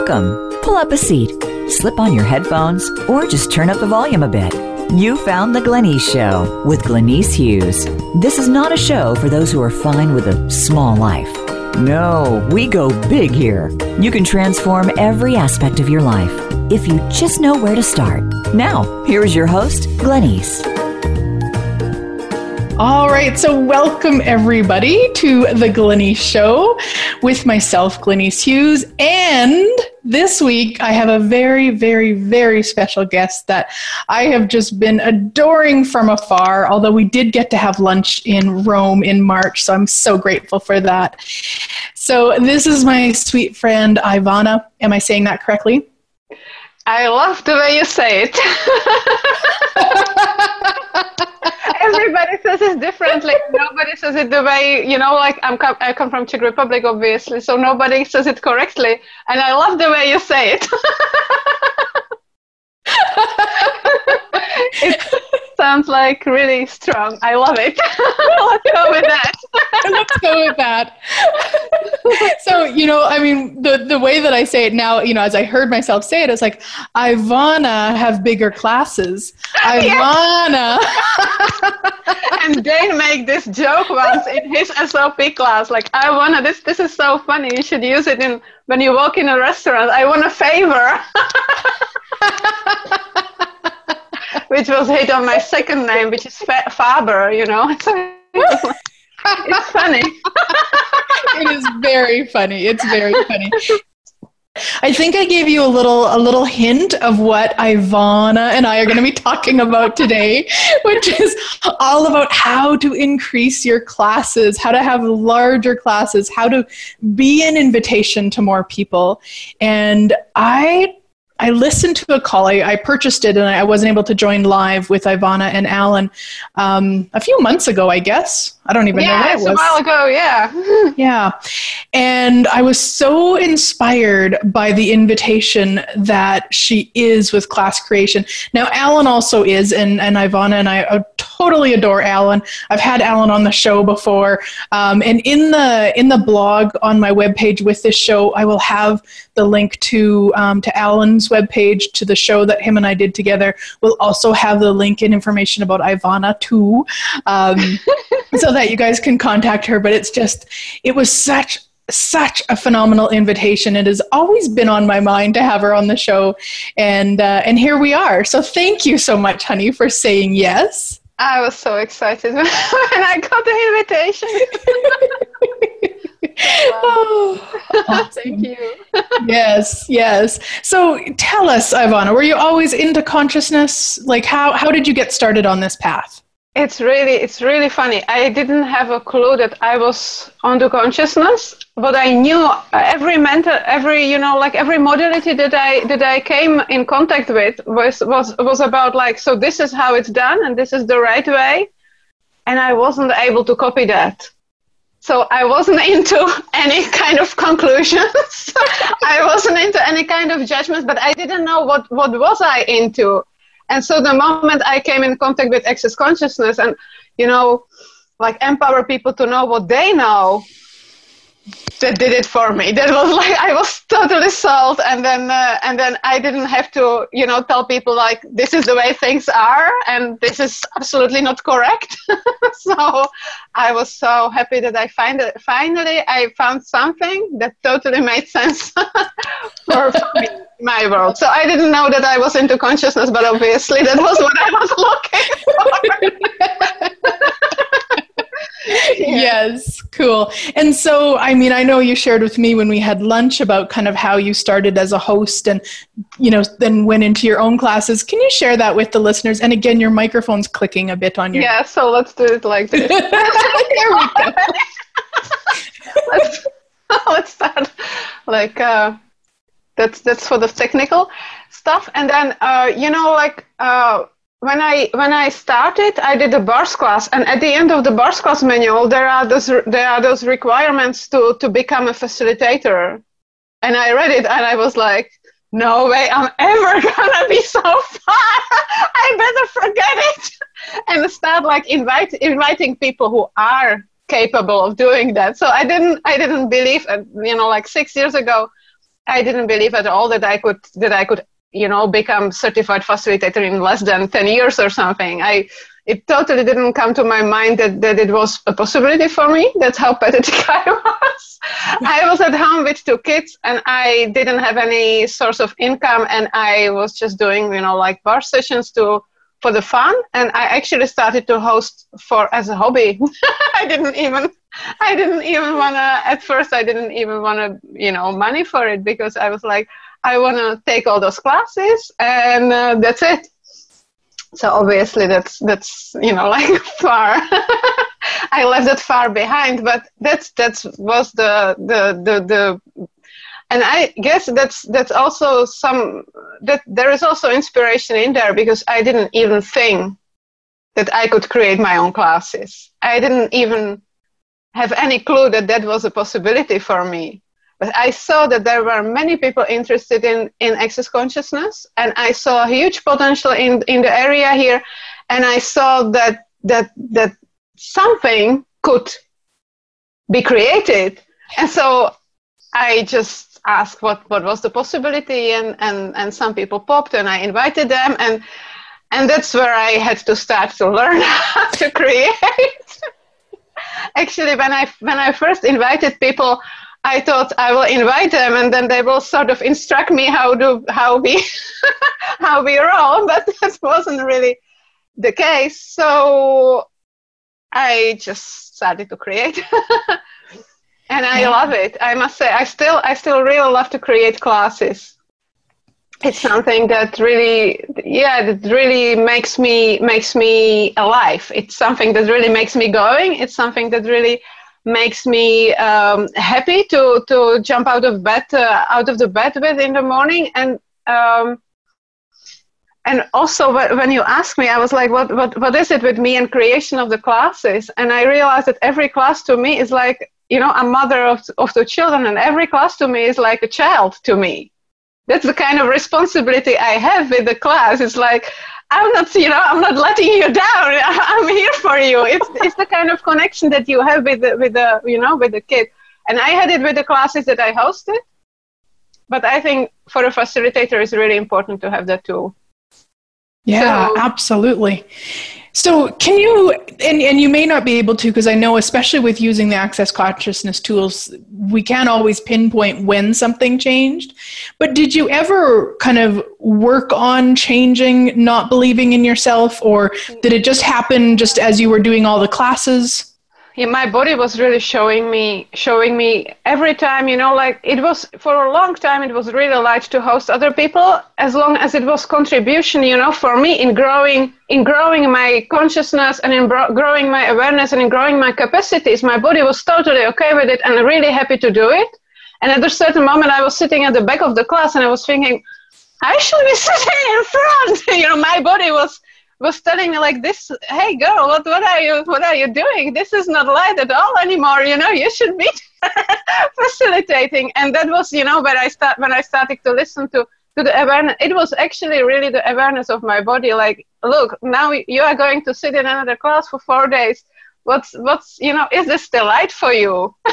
Welcome. Pull up a seat, slip on your headphones, or just turn up the volume a bit. You found The Glenyce Show with Glenyce Hughes. This is not a show for those who are fine with a small life. No, we go big here. You can transform every aspect of your life if you just know where to start. Now, here's your host, Glenyce. All right, so welcome everybody to the Glenyce Show with myself, Glenyce Hughes, and this week I have a very, very, very special guest that I have just been adoring from afar. Although we did get to have lunch in Rome in March, so I'm so grateful for that. So this is my sweet friend Ivana. Am I saying that correctly? I love the way you say it. Everybody says it differently. Nobody says it the way you know. Like I'm, I come from Czech Republic, obviously, so nobody says it correctly, and I love the way you say it. it sounds like really strong. I love it. Let's go with that. Let's go with that. so, you know, I mean, the, the way that I say it now, you know, as I heard myself say it, it's like, I wanna have bigger classes. I wanna. and Dain make this joke once in his SOP class, like, I wanna, this, this is so funny. You should use it in when you walk in a restaurant. I want a favor which was hit on my second name, which is Faber, you know. it's funny. it is very funny. It's very funny. I think I gave you a little a little hint of what Ivana and I are going to be talking about today, which is all about how to increase your classes, how to have larger classes, how to be an invitation to more people. And I I listened to a call. I, I, purchased it and I wasn't able to join live with Ivana and Alan um, a few months ago, I guess. I don't even yeah, know when it was. a while ago, yeah. yeah. And I was so inspired by the invitation that she is with class creation. Now, Alan also is, and, and Ivana and I uh, totally adore Alan. I've had Alan on the show before. Um, and in the in the blog on my webpage with this show, I will have the link to um, to Alan's webpage to the show that him and I did together. We'll also have the link and information about Ivana too, um, so that you guys can contact her. But it's just it was such such a phenomenal invitation. It has always been on my mind to have her on the show, and uh, and here we are. So thank you so much, honey, for saying yes. I was so excited when I got the invitation. oh, awesome. Thank you. yes, yes. So tell us, Ivana, were you always into consciousness? Like how how did you get started on this path? It's really it's really funny. I didn't have a clue that I was onto consciousness, but I knew every mental every you know like every modality that I that I came in contact with was was was about like so this is how it's done and this is the right way, and I wasn't able to copy that. So I wasn't into any kind of conclusions. I wasn't into any kind of judgments, but I didn't know what, what was I into. And so the moment I came in contact with access consciousness and, you know, like empower people to know what they know, that did it for me. That was like I was totally sold, and then uh, and then I didn't have to, you know, tell people like this is the way things are, and this is absolutely not correct. so I was so happy that I find it. Finally, I found something that totally made sense for, me, my world. So I didn't know that I was into consciousness, but obviously that was what I was looking for. Yes, cool. And so, I mean, I know you shared with me when we had lunch about kind of how you started as a host and, you know, then went into your own classes. Can you share that with the listeners? And again, your microphone's clicking a bit on your. Yeah, so let's do it like this. there we go. let's, let's start like, uh, that's, that's for the technical stuff. And then, uh, you know, like, uh, when I when I started, I did a bars class, and at the end of the bars class manual, there are those there are those requirements to to become a facilitator, and I read it, and I was like, no way, I'm ever gonna be so far. I better forget it, and start like invite inviting people who are capable of doing that. So I didn't I didn't believe, you know, like six years ago, I didn't believe at all that I could that I could you know become certified facilitator in less than 10 years or something. I it totally didn't come to my mind that, that it was a possibility for me. That's how pathetic I was. I was at home with two kids and I didn't have any source of income and I was just doing, you know, like bar sessions to for the fun and I actually started to host for as a hobby. I didn't even I didn't even wanna at first I didn't even wanna, you know, money for it because I was like I wanna take all those classes and uh, that's it. So obviously that's that's you know like far. I left that far behind but that's that's was the the the, the and i guess that's that's also some that there is also inspiration in there because i didn't even think that i could create my own classes. I didn't even have any clue that that was a possibility for me but I saw that there were many people interested in, in access consciousness, and I saw a huge potential in, in the area here, and I saw that that that something could be created, and so I just asked what, what was the possibility, and, and, and some people popped, and I invited them, and and that's where I had to start to learn how to create. Actually, when I when I first invited people I thought I will invite them and then they will sort of instruct me how to how we how we roll, but that wasn't really the case. So I just started to create. and I yeah. love it. I must say I still I still really love to create classes. It's something that really yeah, that really makes me makes me alive. It's something that really makes me going. It's something that really makes me um, happy to to jump out of bed uh, out of the bed with in the morning. And um, and also when you ask me i was like what, what what is it with me and creation of the classes? And i realized that every class to me is like you know a mother of, of the children and every class to me is like a child to me. That's the kind of responsibility i have with the class. It's like I'm not, you know, I'm not letting you down. I'm here for you. It's, it's the kind of connection that you have with the, with the, you know, with the kid. And I had it with the classes that I hosted. But I think for a facilitator, it's really important to have that too. Yeah, so, absolutely. So, can you, and, and you may not be able to, because I know, especially with using the access consciousness tools, we can't always pinpoint when something changed. But did you ever kind of work on changing not believing in yourself, or did it just happen just as you were doing all the classes? Yeah, my body was really showing me showing me every time you know like it was for a long time it was really light to host other people as long as it was contribution you know for me in growing in growing my consciousness and in bro- growing my awareness and in growing my capacities my body was totally okay with it and really happy to do it. And at a certain moment i was sitting at the back of the class and i was thinking i should be sitting in front. You know my body was was telling me like this hey girl what, what are you what are you doing? This is not light at all anymore you know you should be facilitating. And that was you know when i start when i started to listen to to the awareness it was actually really the awareness of my body like look now you are going to sit in another class for four days what's what's you know is this delight for you?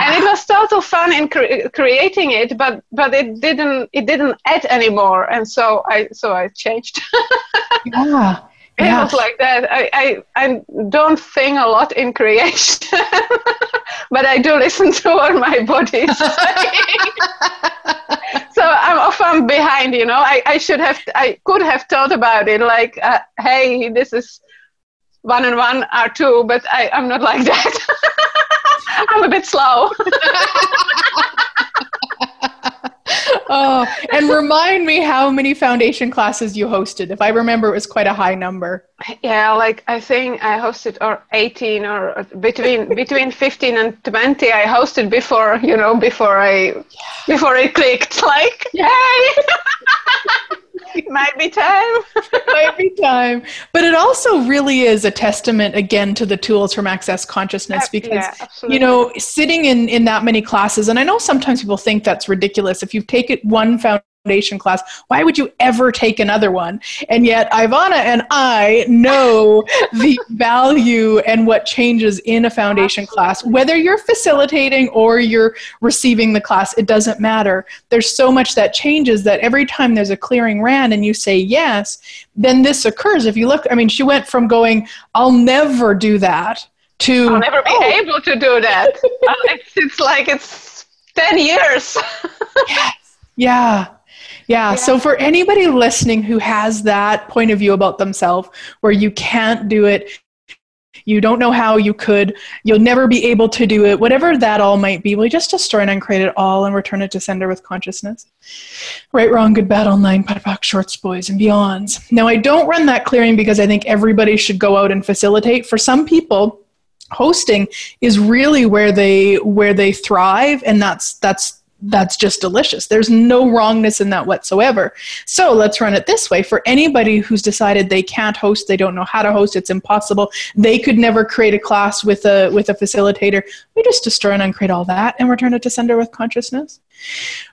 And it was total fun in cre- creating it but but it didn't it didn't add anymore. And so i so i changed. Yeah it yeah. was like that. I, I i don't think a lot in creation but i do listen to what my body is saying. So i'm often behind you know. I i should have i could have thought about it like uh, hey this is one and one are two, but I, I'm not like that. I'm a bit slow. oh, and remind me how many foundation classes you hosted. If I remember, it was quite a high number. Yeah, like I think I hosted or 18 or uh, between between 15 and 20. I hosted before you know before I before it clicked. Like yay! It might be time. might be time. But it also really is a testament again to the tools from Access Consciousness because yeah, you know, sitting in in that many classes, and I know sometimes people think that's ridiculous. If you take it one foundation foundation class. Why would you ever take another one? And yet, Ivana and I know the value and what changes in a foundation class. Whether you're facilitating or you're receiving the class, it doesn't matter. There's so much that changes that every time there's a clearing ran and you say yes, then this occurs. If you look, I mean, she went from going, I'll never do that to I'll never be oh. able to do that. Uh, it's, it's like it's 10 years. yes. Yeah. Yeah. So for anybody listening who has that point of view about themselves where you can't do it, you don't know how you could, you'll never be able to do it, whatever that all might be, we just destroy and uncreate it all and return it to sender with consciousness. Right, wrong, good, bad, all nine, POD shorts, boys, and beyonds. Now, I don't run that clearing because I think everybody should go out and facilitate. For some people, hosting is really where they where they thrive and that's that's that's just delicious. There's no wrongness in that whatsoever. So let's run it this way. For anybody who's decided they can't host, they don't know how to host, it's impossible. They could never create a class with a with a facilitator. We just destroy and uncreate all that and return it to sender with consciousness.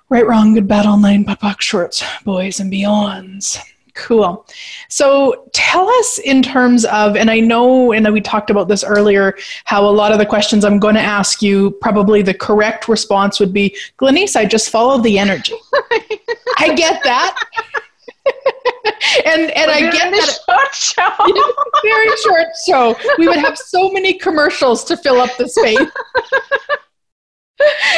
Right, wrong, good, bad, all nine, POD shorts, boys and beyonds. Cool. So tell us in terms of, and I know, and we talked about this earlier, how a lot of the questions I'm going to ask you, probably the correct response would be, Glenyce, I just follow the energy. I get that. and and I get that short show. very short show. We would have so many commercials to fill up the space.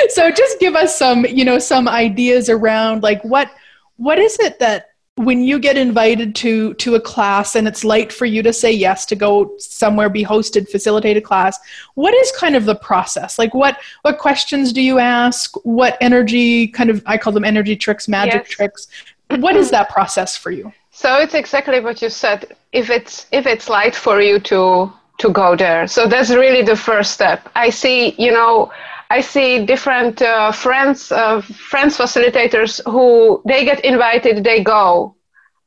so just give us some, you know, some ideas around like what what is it that when you get invited to to a class and it's light for you to say yes to go somewhere be hosted facilitate a class what is kind of the process? Like what what questions do you ask? What energy kind of i call them energy tricks magic yes. tricks. What is that process for you? So it's exactly what you said. If it's if it's light for you to to go there. So that's really the first step. I see you know I see different uh, friends, uh, friends facilitators who they get invited, they go,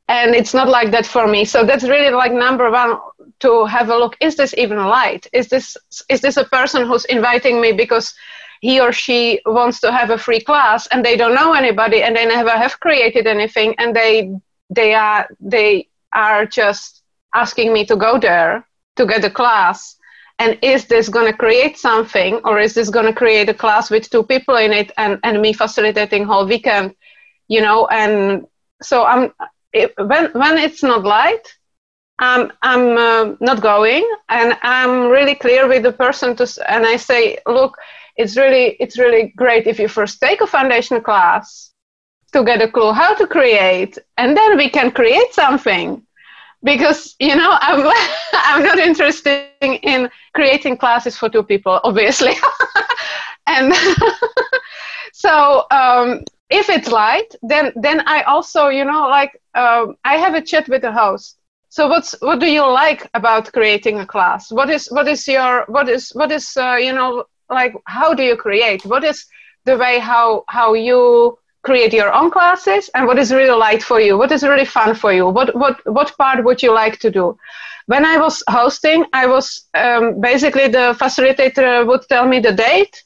and it's not like that for me. So that's really like number one to have a look. Is this even light? Is this is this a person who's inviting me because he or she wants to have a free class and they don't know anybody and they never have created anything and they they are they are just asking me to go there to get a class and is this going to create something or is this going to create a class with two people in it and, and me facilitating whole weekend you know? And so i'm it, when when it's not light i'm i'm uh, not going. And i'm really clear with the person to and i say look it's really it's really great if you first take a foundation class to get a clue how to create and then we can create something because you know I'm I'm not interested in creating classes for two people, obviously, and so um, if it's light, then then I also you know like um, I have a chat with the host. So what's what do you like about creating a class? What is what is your what is what is uh, you know like how do you create? What is the way how how you create your own classes and what is really light for you what is really fun for you what what what part would you like to do? When i was hosting i was um, basically the facilitator would tell me the date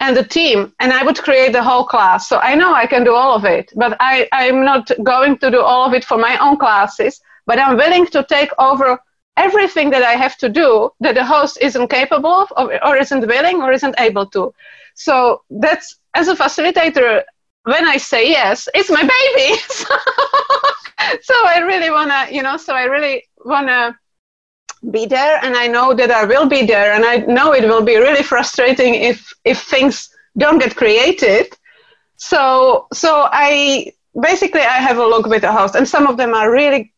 and the team and i would create the whole class. So i know i can do all of it but i i'm not going to do all of it for my own classes but i'm willing to take over everything that i have to do that the host isn't capable of or isn't willing or isn't able to. So that's as a facilitator when I say yes, it's my baby. so I really wanna, you know, so I really wanna be there, and I know that I will be there, and I know it will be really frustrating if if things don't get created. So so I basically I have a look with the host, and some of them are really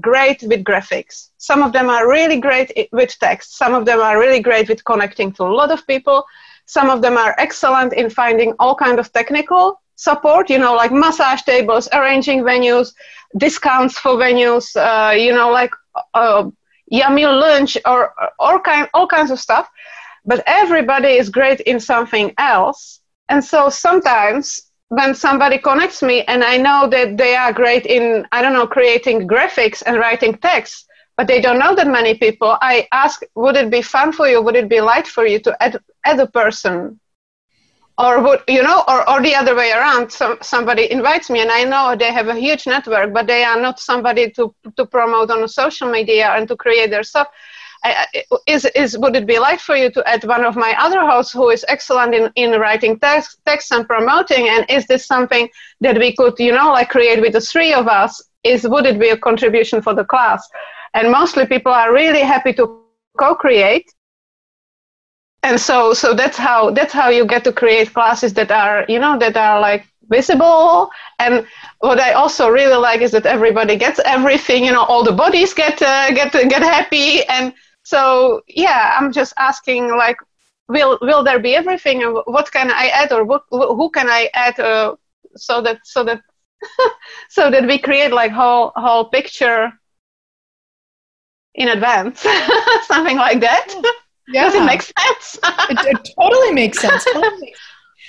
great with graphics. Some of them are really great with text. Some of them are really great with connecting to a lot of people. Some of them are excellent in finding all kind of technical support, you know, like massage tables, arranging venues, discounts for venues, uh, you know, like uh, yummy lunch or, all, kind, all kinds of stuff. But everybody is great in something else. And so sometimes when somebody connects me and I know that they are great in, I don't know, creating graphics and writing text, but they don't know that many people, I ask, would it be fun for you? Would it be light for you to add, add a person or would you know or, or the other way around. Some, somebody invites me and i know they have a huge network but they are not somebody to to promote on social media and to create their stuff. I, is, is would it be like for you to add one of my other hosts who is excellent in, in writing text, text and promoting? And is this something that we could you know like create with the three of us? Is would it be a contribution for the class? And mostly people are really happy to co-create and so so that's how that's how you get to create classes that are you know that are like visible. And what i also really like is that everybody gets everything you know all the bodies get uh, get get happy. And so yeah i'm just asking like will will there be everything? And what can i add or what, who can i add uh, so that so that so that we create like whole whole picture in advance? Something like that yeah. Does it make sense? it, it, totally makes sense.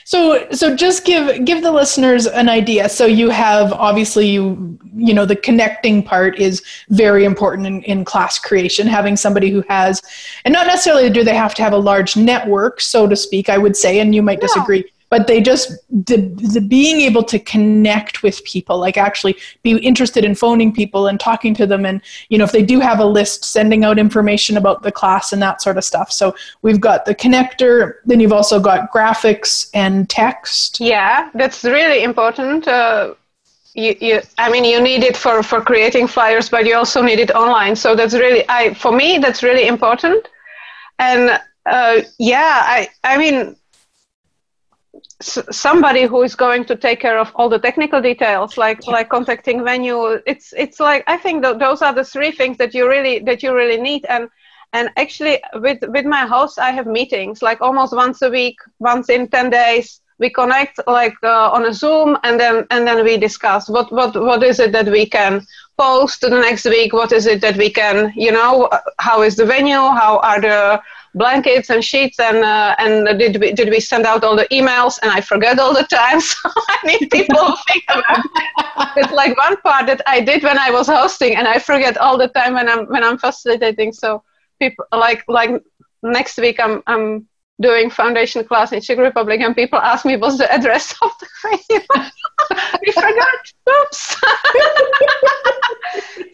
So, so just give give the listeners an idea. So you have obviously you you know the connecting part is very important in, in class creation. Having somebody who has, and not necessarily do they have to have a large network, so to speak. I would say, and you might disagree but they just the, the being able to connect with people like actually be interested in phoning people and talking to them and you know if they do have a list sending out information about the class and that sort of stuff so we've got the connector then you've also got graphics and text yeah that's really important uh, you, you, I mean, you need it for, for creating flyers, but you also need it online. So that's really, I, for me, that's really important. And uh, yeah, I, I mean, somebody who is going to take care of all the technical details like like contacting venue. It's it's like i think th- those are the three things that you really that you really need. And and actually with with my host i have meetings like almost once a week once in 10 days. We connect like uh, on a zoom and then and then we discuss what what what is it that we can post to the next week? What is it that we can you know how is the venue? How are the blankets and sheets and uh, and did we did we send out all the emails and I forget all the time so I need people to think about it. It's like one part that I did when I was hosting and I forget all the time when I'm when I'm facilitating so people like like next week I'm I'm doing foundation class in Czech Republic and people ask me what's the address of the venue we forgot. Oops.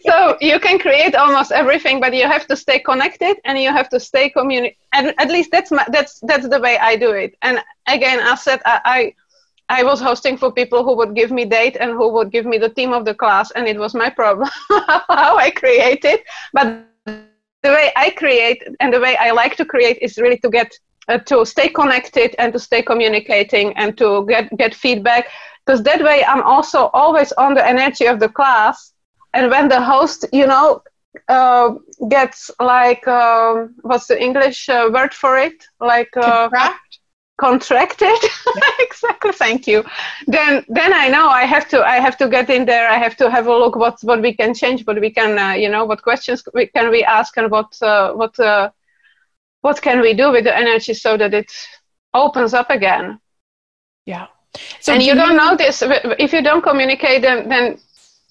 so you can create almost everything, but you have to stay connected and you have to stay communi- And at least that's my, that's that's the way I do it. And again, I said I, I I was hosting for people who would give me date and who would give me the theme of the class, and it was my problem how I create it. But the way I create and the way I like to create is really to get uh, to stay connected and to stay communicating and to get get feedback. Because that way i'm also always on the energy of the class. And when the host you know uh, gets like um, what's the english uh, word for it? Like uh, Contract? contracted? Exactly thank you. Then then i know i have to i have to get in there i have to have a look what what we can change what we can uh, you know what questions we, can we ask and what uh, what uh, what can we do with the energy so that it opens up again? Yeah. So and do you don't know this if you don't communicate then then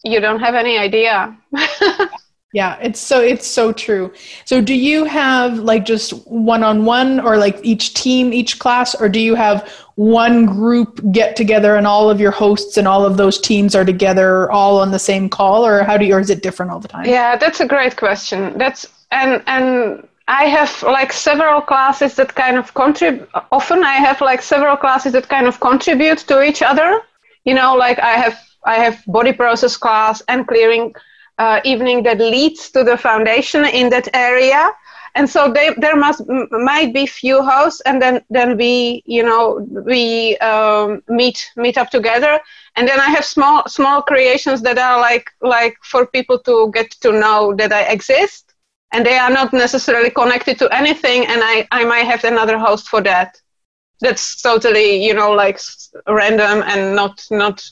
you don't have any idea. Yeah it's so it's so true. So do you have like just one-on-one or like each team each class or do you have one group get together and all of your hosts and all of those teams are together all on the same call or how do you or is it different all the time? Yeah that's a great question. That's and and I have like several classes that kind of contribute. Often I have like several classes that kind of contribute to each other. You know, like I have I have body process class and clearing uh, evening that leads to the foundation in that area. And so they, there must m- might be few hosts, and then then we you know we um, meet meet up together. And then I have small small creations that are like like for people to get to know that I exist and they are not necessarily connected to anything and i i might have another host for that. That's totally you know like random and not not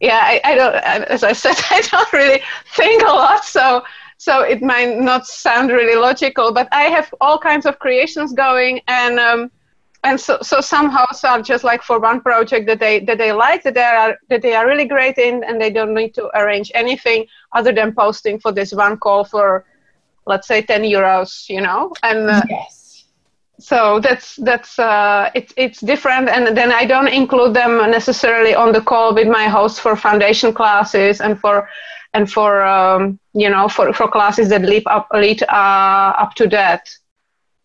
yeah i, I don't as i said i don't really think a lot so so it might not sound really logical but i have all kinds of creations going and um, and so, so some hosts are just like for one project that they that they like that they are that they are really great in and they don't need to arrange anything other than posting for this one call for let's say 10 euros you know? And uh, yes. so that's that's uh, it's it's different. And then i don't include them necessarily on the call with my host for foundation classes and for and for um, you know for, for classes that lead up lead uh, up to that.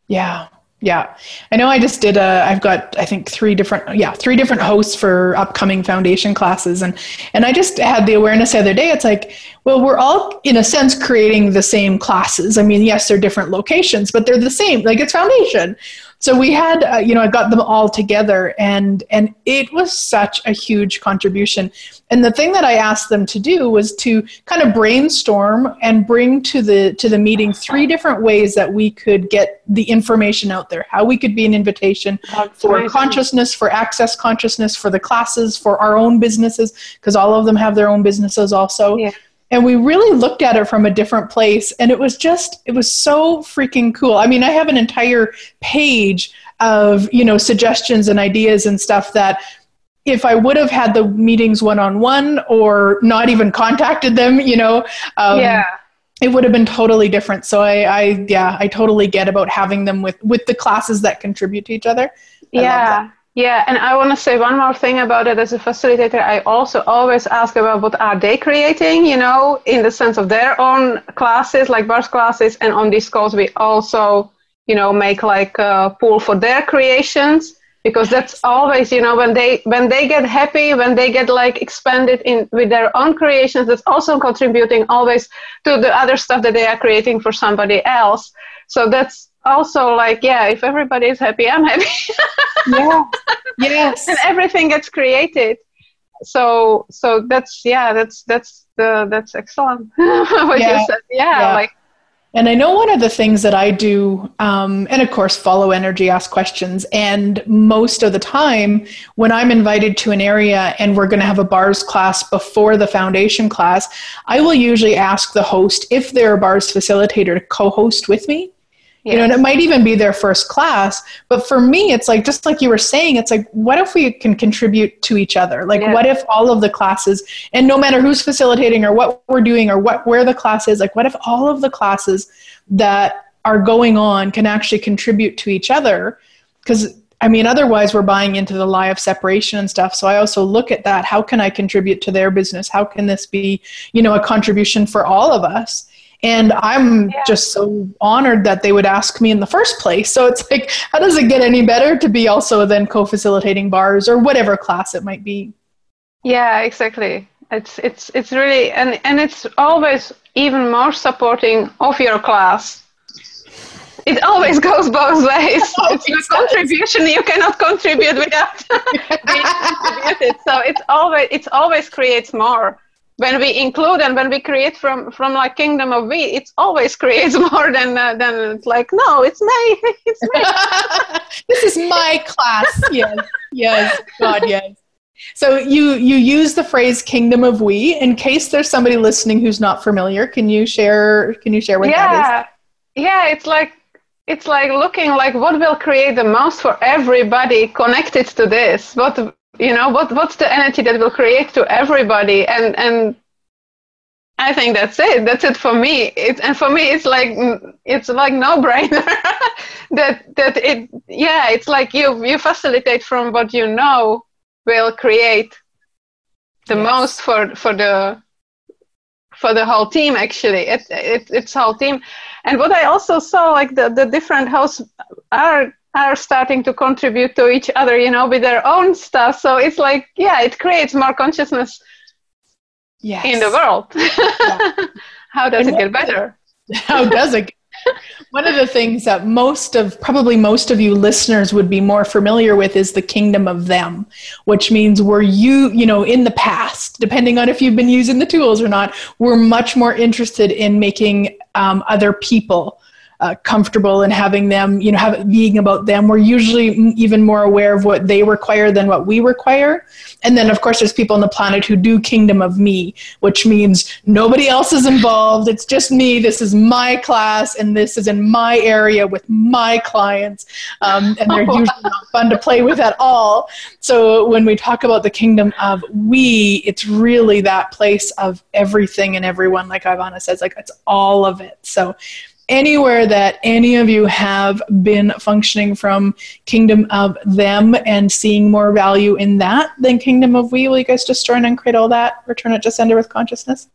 Yeah yeah. I know I just did a I've got I think three different yeah, three different hosts for upcoming foundation classes and and I just had the awareness the other day it's like well we're all in a sense creating the same classes. I mean, yes, they're different locations, but they're the same. Like it's foundation so we had uh, you know i got them all together and and it was such a huge contribution. And the thing that i asked them to do was to kind of brainstorm and bring to the to the meeting three different ways that we could get the information out there. How we could be an invitation That's for amazing. consciousness for access consciousness for the classes for our own businesses because all of them have their own businesses also. Yeah and we really looked at it from a different place and it was just it was so freaking cool. I mean i have an entire page of you know suggestions and ideas and stuff that if i would have had the meetings one-on-one or not even contacted them you know um, yeah. it would have been totally different. So I, I yeah i totally get about having them with with the classes that contribute to each other. I yeah yeah, and I want to say one more thing about it as a facilitator. I also always ask about what are they creating, you know, in the sense of their own classes, like bars classes, and on these calls we also, you know, make like a pool for their creations because that's always, you know, when they when they get happy, when they get like expanded in with their own creations, that's also contributing always to the other stuff that they are creating for somebody else. So that's also like yeah if everybody is happy i'm happy yeah. Yes. And everything gets created. So so that's yeah that's that's the that's excellent. What yeah. you said. Yeah, yeah, like and I know one of the things that I do, um, and of course, follow energy, ask questions. And most of the time, when I'm invited to an area and we're going to have a bars class before the foundation class, I will usually ask the host if they're a bars facilitator to co host with me you know and it might even be their first class but for me it's like just like you were saying it's like what if we can contribute to each other like yeah. what if all of the classes and no matter who's facilitating or what we're doing or what where the class is like what if all of the classes that are going on can actually contribute to each other because I mean, otherwise, we're buying into the lie of separation and stuff. So I also look at that. How can I contribute to their business? How can this be, you know, a contribution for all of us? And I'm yeah. just so honored that they would ask me in the first place. So it's like, how does it get any better to be also then co facilitating bars or whatever class it might be? Yeah, exactly. It's it's it's really and and it's always even more supporting of your class. It always goes both ways. Oh, it's your contribution. You cannot contribute without being contributed. So it's always it's always creates more when we include and when we create from from like kingdom of we it always creates more than uh, than it's like no it's me it's me. This is my class. Yes yes god yes. So you you use the phrase kingdom of we in case there's somebody listening who's not familiar can you share can you share what yeah. that is? Yeah it's like it's like looking like what will create the most for everybody connected to this. What you know what what's the energy that will create to everybody and and I think that's it. That's it for me. It, and for me, it's like mm, it's like no brainer that that it yeah. It's like you you facilitate from what you know will create the yes. most for for the for the whole team. Actually, it, it it's whole team. And what I also saw, like the the different hosts are are starting to contribute to each other, you know, with their own stuff. So it's like, yeah, it creates more consciousness yes. in the world. Yeah. How does and it get better? How does it? One of the things that most of, probably most of you listeners would be more familiar with is the kingdom of them, which means were you, you know, in the past, depending on if you've been using the tools or not, we're much more interested in making um, other people uh, comfortable in having them, you know, have it being about them. We're usually even more aware of what they require than what we require. And then, of course, there's people on the planet who do kingdom of me, which means nobody else is involved. It's just me. This is my class, and this is in my area with my clients. Um, and they're usually not fun to play with at all. So when we talk about the kingdom of we, it's really that place of everything and everyone, like Ivana says, like it's all of it. So anywhere that any of you have been functioning from kingdom of them and seeing more value in that than kingdom of we will you guys just join and create all that return it to sender with consciousness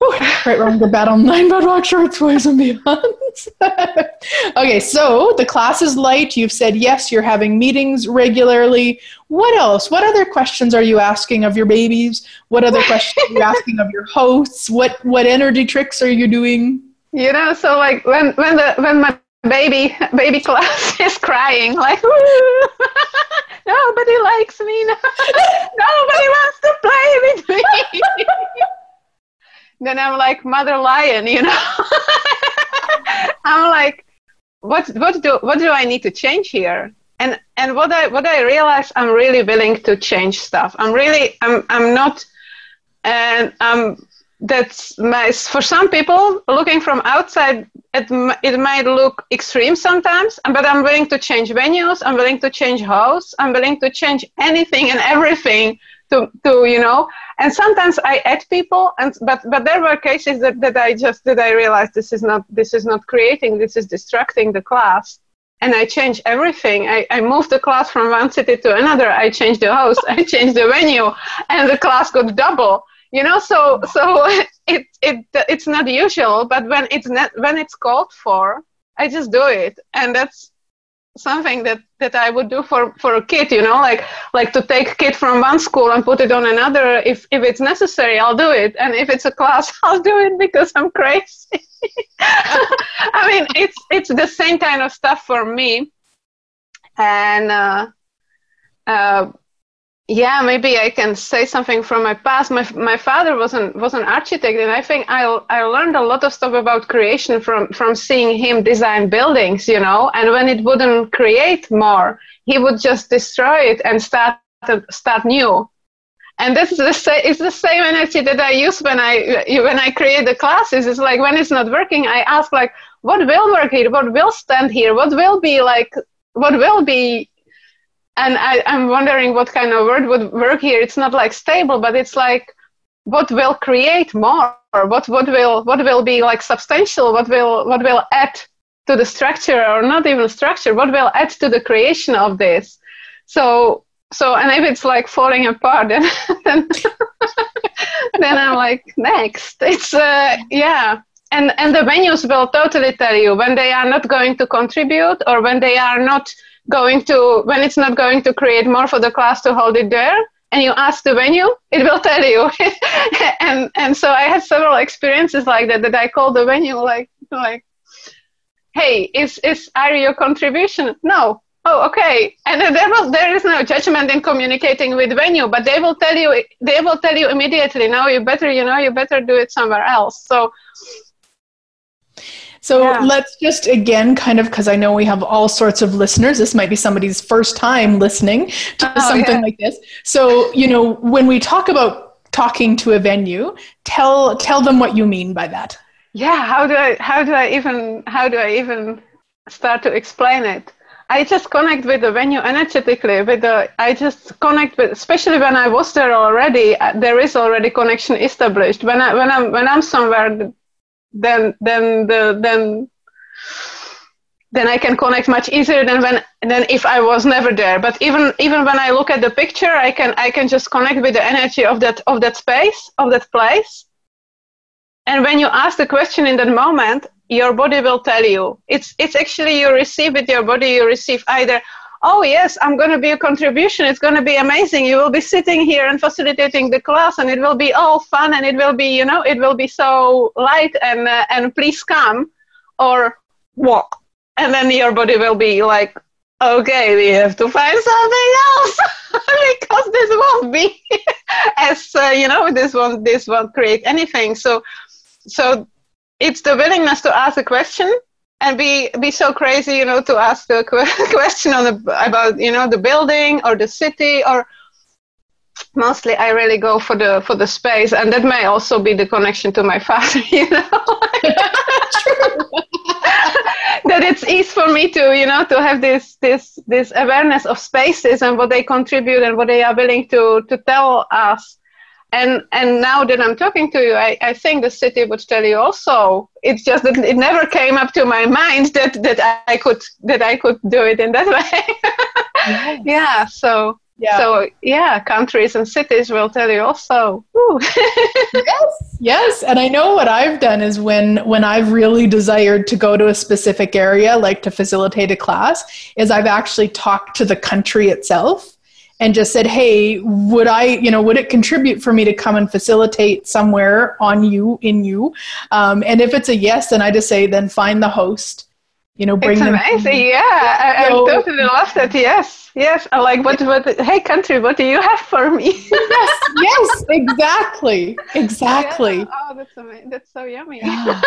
Whew, right, wrong, good, bad, all nine, bad, rock, shorts, boys, and beyonds. okay, so the class is light. You've said yes, you're having meetings regularly. What else? What other questions are you asking of your babies? What other questions are you asking of your hosts? What what energy tricks are you doing? You know, so like when when the when my baby baby class is crying, like nobody likes me, nobody wants to play with me then I'm like mother lion, you know. I'm like, what what do what do I need to change here? And and what I what I realize I'm really willing to change stuff. I'm really I'm I'm not and um that's my for some people looking from outside it, it might look extreme sometimes um, but i'm willing to change venues i'm willing to change hosts i'm willing to change anything and everything to to you know. And sometimes i add people and but but there were cases that, that i just that i realized this is not this is not creating this is distracting the class. And i change everything. I, I moved the class from one city to another. I changed the host i changed the venue and the class got double you know so so it, it it's not usual but when it's not when it's called for i just do it. And that's something that that I would do for for a kid you know like like to take a kid from one school and put it on another. If if it's necessary I'll do it. And if it's a class I'll do it because I'm crazy. I mean it's it's the same kind of stuff for me. And uh, uh, yeah maybe i can say something from my past. My, my father was an was an architect and i think i i learned a lot of stuff about creation from from seeing him design buildings you know? And when it wouldn't create more he would just destroy it and start start new. And this is the same it's the same energy that i use when i when i create the classes. It's like when it's not working i ask like what will work here? What will stand here? What will be like what will be and I, I'm wondering what kind of word would work here. It's not like stable, but it's like what will create more. What what will what will be like substantial? What will what will add to the structure, or not even structure? What will add to the creation of this? So so and if it's like falling apart, then then, then I'm like next. It's uh yeah and and the venues will totally tell you when they are not going to contribute or when they are not going to when it's not going to create more for the class to hold it there and you ask the venue it will tell you. And and so i had several experiences like that that i called the venue like like hey is is are your contribution no. Oh okay. And there was there is no judgment in communicating with venue but they will tell you they will tell you immediately no you better you know you better do it somewhere else. So so yeah. let's just again, kind of, because I know we have all sorts of listeners. This might be somebody's first time listening to oh, something yeah. like this. So, you know, when we talk about talking to a venue, tell tell them what you mean by that. Yeah, how do I how do I even how do I even start to explain it? I just connect with the venue energetically. With the, I just connect with, especially when I was there already. Uh, there is already connection established. When I when I'm when I'm somewhere, then then the then then I can connect much easier than when than if I was never there. But even even when I look at the picture, I can I can just connect with the energy of that of that space of that place. And when you ask the question in that moment, your body will tell you. It's it's actually you receive with your body. You receive either oh yes i'm going to be a contribution. It's going to be amazing. You will be sitting here and facilitating the class and it will be all fun and it will be you know it will be so light and uh, and please come or walk. And then your body will be like okay we have to find something else. Because this won't be as uh, you know this won't this won't create anything. So so it's the willingness to ask a question and be be so crazy you know to ask a question on the about you know the building or the city or mostly i really go for the for the space and that may also be the connection to my father you know? That it's easy for me to you know to have this this this awareness of spaces and what they contribute and what they are willing to to tell us and and now that i'm talking to you I, I think the city would tell you also it's just that it never came up to my mind that that i could that i could do it in that way. Yeah so yeah. So yeah, countries and cities will tell you also. yes, yes, and I know what I've done is when when I've really desired to go to a specific area, like to facilitate a class, is I've actually talked to the country itself and just said, "Hey, would I, you know, would it contribute for me to come and facilitate somewhere on you in you?" Um, and if it's a yes, then I just say, "Then find the host." You know, bring it's them. amazing. Yeah, I, I totally love that. Yes, yes. I like what, what? Hey, country, what do you have for me? yes, yes, exactly, exactly. Yeah. Oh, that's amazing. That's so yummy. Yeah.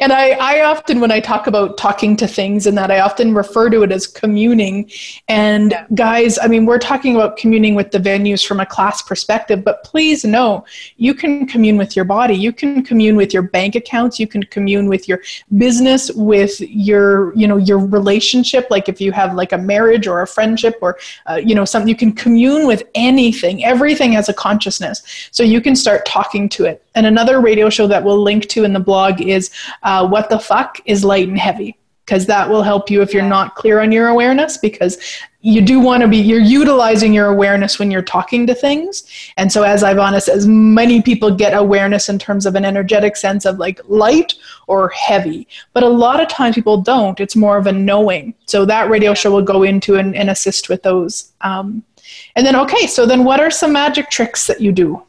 And I, I often, when I talk about talking to things and that, I often refer to it as communing. And guys, I mean, we're talking about communing with the venues from a class perspective, but please know you can commune with your body. You can commune with your bank accounts. You can commune with your business, with your, you know, your relationship. Like if you have like a marriage or a friendship or, uh, you know, something, you can commune with anything. Everything has a consciousness. So you can start talking to it. And another radio show that we'll link to in the blog is uh, What the Fuck is Light and Heavy, because that will help you if you're not clear on your awareness, because you do want to be, you're utilizing your awareness when you're talking to things. And so, as Ivana says, many people get awareness in terms of an energetic sense of like light or heavy, but a lot of times people don't. It's more of a knowing. So, that radio show will go into and, and assist with those. Um, and then, okay, so then what are some magic tricks that you do?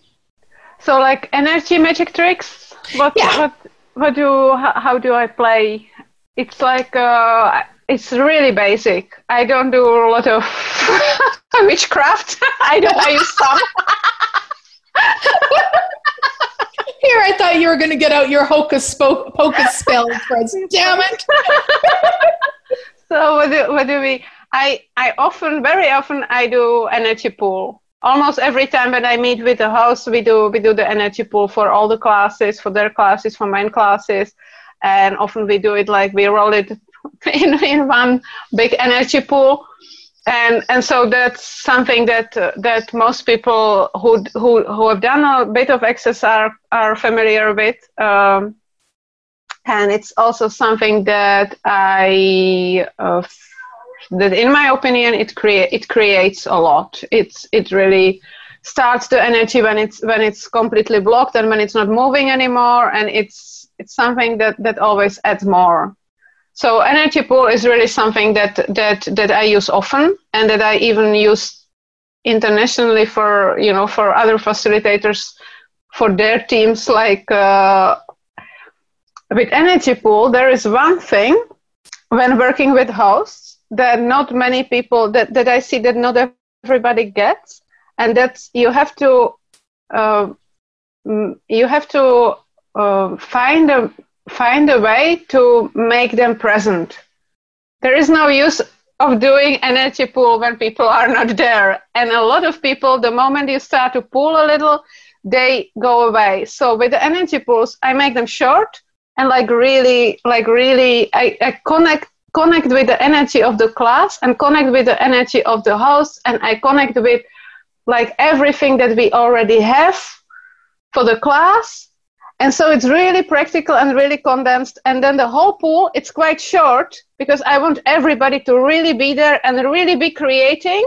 So like energy magic tricks. What yeah. what what do how, how do I play? It's like uh, it's really basic. I don't do a lot of witchcraft. I don't. I use some. Here, I thought you were going to get out your hocus pocus spell, Damn it! so what do, what do we? I I often, very often, I do energy pool almost every time when I meet with the host, we do we do the energy pool for all the classes, for their classes, for mine classes, and often we do it like we roll it in in one big energy pool. And, and so that's something that uh, that most people who, who who have done a bit of exercise are, are familiar with, um, and it's also something that I uh, that in my opinion it create it creates a lot. It's it really starts the energy when it's when it's completely blocked and when it's not moving anymore and it's it's something that that always adds more. So energy pool is really something that that that i use often and that i even use internationally for you know for other facilitators for their teams like uh, with energy pool there is one thing when working with hosts that not many people that, that I see that not everybody gets, and that's you have to uh, you have to uh, find a find a way to make them present. There is no use of doing energy pool when people are not there, and a lot of people, the moment you start to pull a little, they go away. So with the energy pools, I make them short and like really, like really, I, I connect connect with the energy of the class and connect with the energy of the host and i connect with like everything that we already have for the class. And so it's really practical and really condensed. And then the whole pool it's quite short because i want everybody to really be there and really be creating.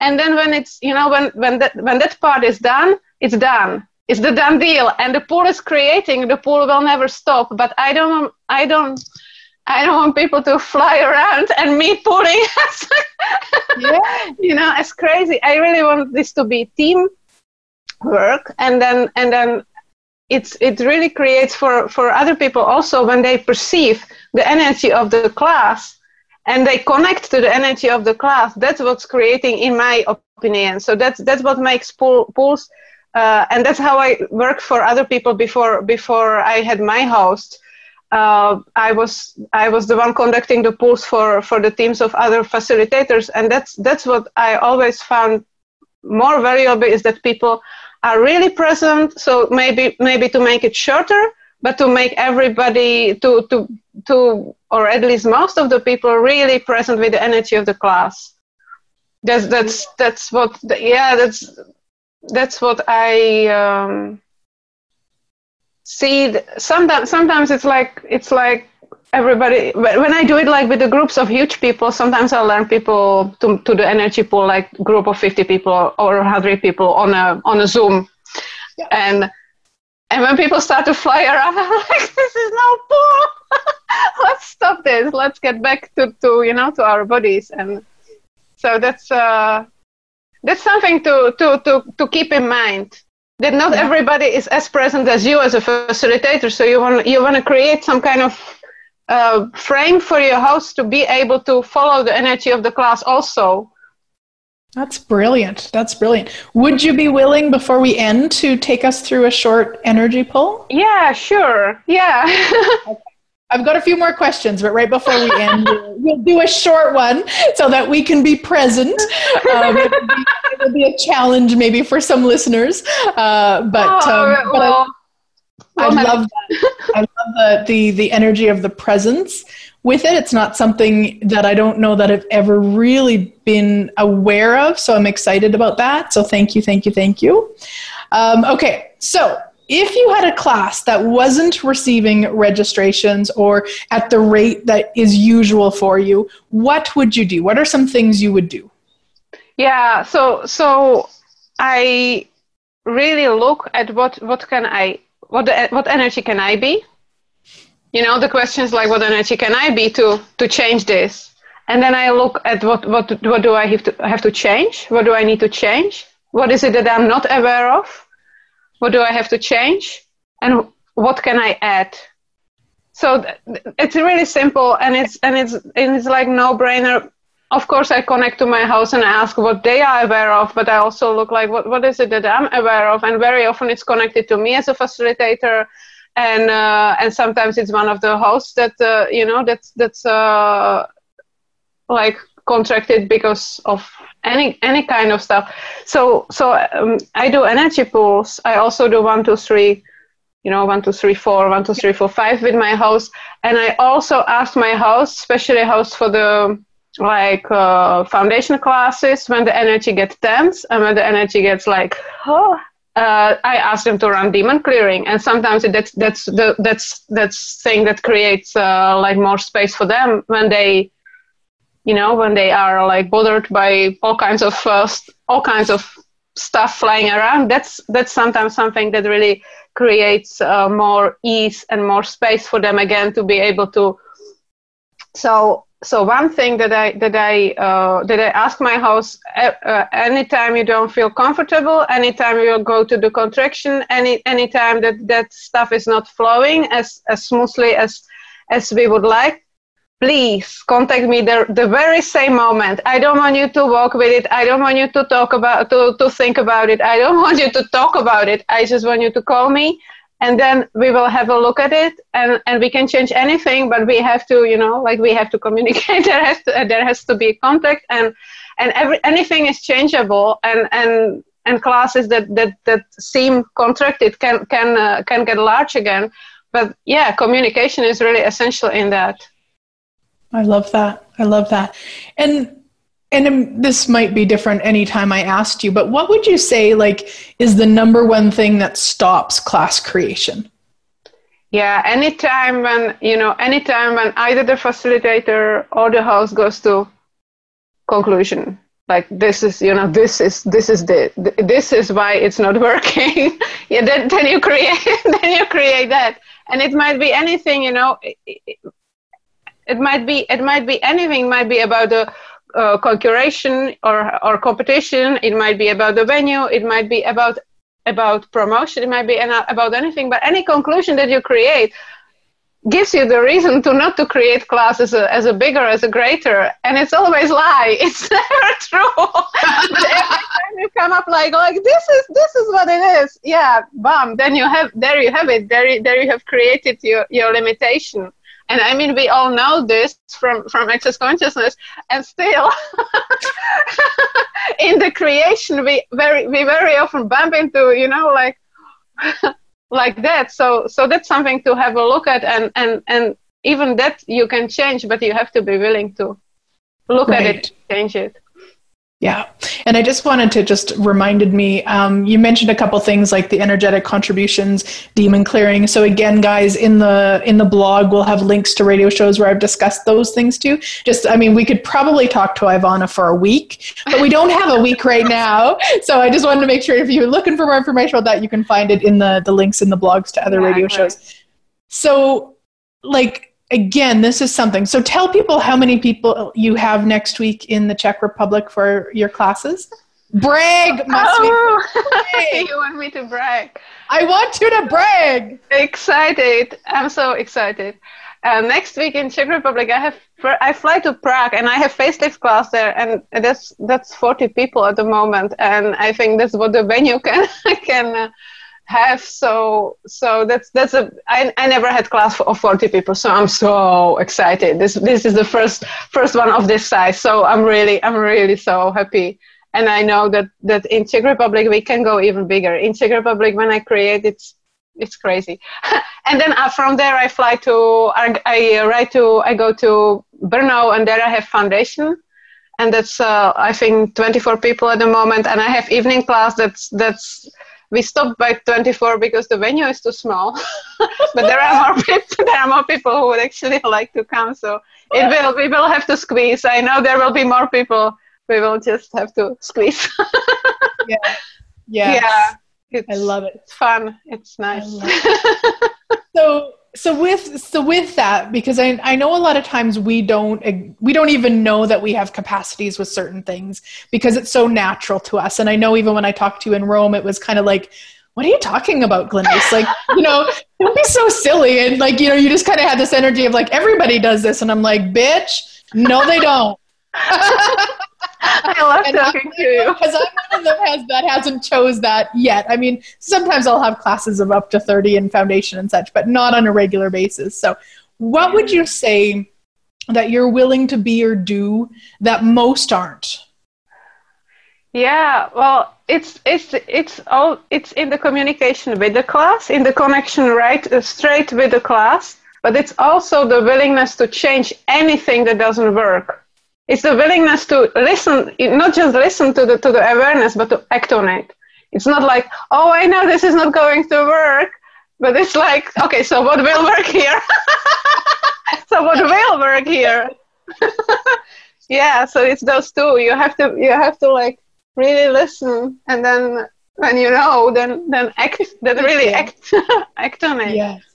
And then when it's you know when when that when that part is done it's done. It's the done deal. And the pool is creating. The pool will never stop. But i don't i don't I don't want people to fly around and me pulling. yeah. You know, it's crazy. I really want this to be team work, and then and then it's it really creates for for other people also when they perceive the energy of the class and they connect to the energy of the class. That's what's creating, in my opinion. So that's that's what makes pool, pools. Uh, and that's how I worked for other people before before I had my host uh, I was I was the one conducting the pools for for the teams of other facilitators, and that's that's what I always found more valuable is that people are really present. So maybe maybe to make it shorter, but to make everybody to to to or at least most of the people really present with the energy of the class. That's that's that's what yeah that's that's what I um, see. Sometimes sometimes it's like it's like everybody when i do it like with the groups of huge people sometimes i learn people to, to the energy pool like group of 50 people or 100 people on a on a zoom yeah. and and when people start to fly around i'm like this is no pool let's stop this let's get back to, to you know to our bodies and so that's uh that's something to to to, to keep in mind that not yeah. everybody is as present as you as a facilitator so you want you want to create some kind of uh, frame for your host to be able to follow the energy of the class also. That's brilliant. That's brilliant. Would you be willing before we end to take us through a short energy pull? Yeah, sure. Yeah. okay. I've got a few more questions, but right before we end, we'll, do a short one so that we can be present. Um, will be, it, will be, a challenge maybe for some listeners, uh, but, oh, um, but well. I, I love that. I love the, the the energy of the presence with it. It's not something that I don't know that I've ever really been aware of. So I'm excited about that. So thank you, thank you, thank you. Um, okay, so if you had a class that wasn't receiving registrations or at the rate that is usual for you, what would you do? What are some things you would do? Yeah, so so I really look at what what can I what what energy can I be? You know, the questions like, what energy can I be to to change this? And then I look at what what what do I have to have to change? What do I need to change? What is it that I'm not aware of? What do I have to change? And what can I add? So it's really simple, and it's and it's and it's like no brainer of course i connect to my house and I ask what they are aware of but i also look like what, what is it that i'm aware of? And very often it's connected to me as a facilitator. And uh, and sometimes it's one of the hosts that uh, you know that's that's uh, like contracted because of any any kind of stuff. So so um, i do energy pools. I also do one two three you know one two three four one two three four five with my host. And i also ask my host especially host for the like uh, foundation classes when the energy gets tense and when the energy gets like oh uh, I ask them to run demon clearing, and sometimes that's that's the that's that's thing that creates uh, like more space for them when they, you know, when they are like bothered by all kinds of uh, all kinds of stuff flying around. That's that's sometimes something that really creates uh, more ease and more space for them again to be able to. So so one thing that I that I uh, that I ask my house uh, anytime you don't feel comfortable, anytime you go to the contraction, any anytime that that stuff is not flowing as as smoothly as as we would like, please contact me the the very same moment. I don't want you to walk with it. I don't want you to talk about to to think about it. I don't want you to talk about it. I just want you to call me and then we will have a look at it and, and we can change anything but we have to you know like we have to communicate. There has to there has to be contact and and every anything is changeable and and and classes that that that seem contracted can can uh, can get large again. But yeah communication is really essential in that. I love that. I love that. And and this might be different anytime I asked you, but what would you say like is the number one thing that stops class creation? Yeah, anytime when you know, anytime when either the facilitator or the host goes to conclusion, like this is you know this is this is the this is why it's not working. yeah, then then you create then you create that, and it might be anything. You know, it, it might be it might be anything. It might be about the uh, concurration or, or competition. It might be about the venue. It might be about about promotion. It might be about anything. But any conclusion that you create gives you the reason to not to create class as a, as a bigger, as a greater. And it's always lie. It's never true. but every time you come up like, like this is, this is what it is. Yeah, bam. Then you have, there you have it. There, there you have created your, your limitation and i mean we all know this from from access consciousness and still in the creation we very we very often bump into you know like like that so so that's something to have a look at and and and even that you can change but you have to be willing to look right. at it change it yeah And I just wanted to just reminded me, um, you mentioned a couple things like the energetic contributions, demon clearing. So again, guys, in the in the blog, we'll have links to radio shows where I've discussed those things too. Just, I mean, we could probably talk to Ivana for a week, but we don't have a week right now. So I just wanted to make sure if you're looking for more information about that, you can find it in the the links in the blogs to other radio shows. So, like again, this is something. So tell people how many people you have next week in the Czech Republic for your classes. Brag, oh, brag. you want me to brag? I want you to brag. Excited! I'm so excited. Uh, next week in Czech Republic, I have I fly to Prague and I have facelift class there, and that's that's 40 people at the moment, and I think that's what the venue can can. Uh, have so so that's that's a I, I never had class of 40 people so i'm so excited. This this is the first first one of this size so i'm really i'm really so happy. And i know that that in czech republic we can go even bigger. In czech republic when i create it's it's crazy. And then uh, from there i fly to I, I write to i go to brno and there i have foundation. And that's uh, i think 24 people at the moment and i have evening class that's that's we stopped by 24 because the venue is too small. But there are more people there are more people who would actually like to come so it will we will have to squeeze. I know there will be more people. We will just have to squeeze. Yeah. Yeah yeah. It's, i love it. It's fun. It's nice. It. so so with so with that because I, I know a lot of times we don't eh, we don't even know that we have capacities with certain things because it's so natural to us. And i know even when i talked to you in rome it was kind of like what are you talking about Glenyce? like you know don't be so silly. And like you know you just kind of had this energy of like everybody does this. And i'm like bitch no they don't I love and talking I, to you because I'm one of them has that hasn't chose that yet. I mean, sometimes I'll have classes of up to 30 in foundation and such, but not on a regular basis. So, what would you say that you're willing to be or do that most aren't? Yeah, well, it's it's it's all it's in the communication with the class, in the connection right uh, straight with the class, but it's also the willingness to change anything that doesn't work it's the willingness to listen, not just listen to the, to the awareness, but to act on it. It's not like, oh, I know this is not going to work, but it's like, okay, so what will work here? so what will work here? yeah, so it's those two. You have to, you have to like really listen, and then when you know, then then act, then really act, act on it. Yes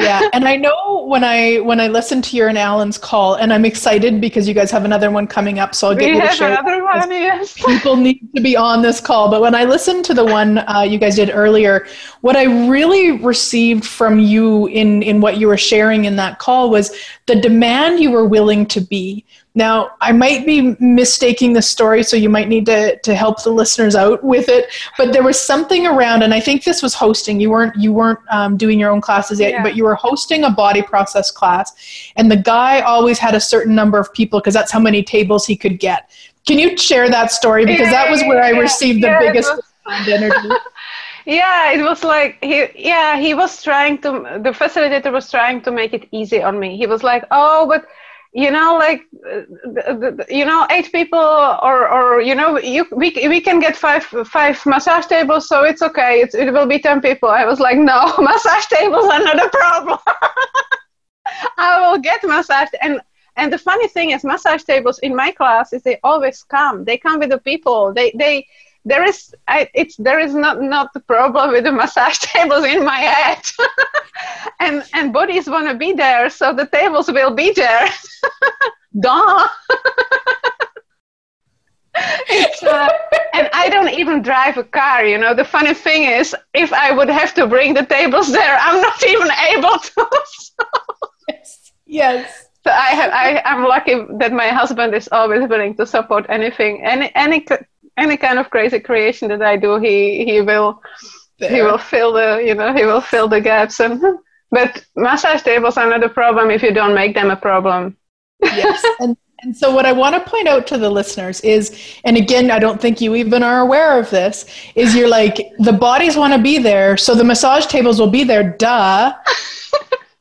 yeah and i know when i when i listen to your and alan's call and i'm excited because you guys have another one coming up so i'll get we you to share another one yes. People need to be on this call but when i listened to the one uh, you guys did earlier what i really received from you in in what you were sharing in that call was the demand you were willing to be now, I might be mistaking the story, so you might need to, to help the listeners out with it. But there was something around, and I think this was hosting. You weren't you weren't um, doing your own classes yet, yeah. but you were hosting a body process class, and the guy always had a certain number of people because that's how many tables he could get. Can you share that story because yeah, that was where I received the biggest energy. yeah it was like he yeah he was trying to the facilitator was trying to make it easy on me he was like oh but you know like uh, you know eight people or or you know you we, we can get five five massage tables so it's okay. It's, it will be 10 people. I was like no massage tables are not a problem. I will get massage and and the funny thing is massage tables in my class is they always come. They come with the people. They they there is I, it's there is not not the problem with the massage tables in my head and and bodies want to be there so the tables will be there duh uh, and I don't even drive a car. You know, the funny thing is, if I would have to bring the tables there, I'm not even able to. yes. Yes. So I have, I, I'm lucky that my husband is always willing to support anything, any, any any kind of crazy creation that I do, he he will there. he will fill the you know he will fill the gaps and but massage tables are not a problem if you don't make them a problem. yes, and and so what I want to point out to the listeners is, and again, I don't think you even are aware of this, is you're like the bodies want to be there, so the massage tables will be there. Duh.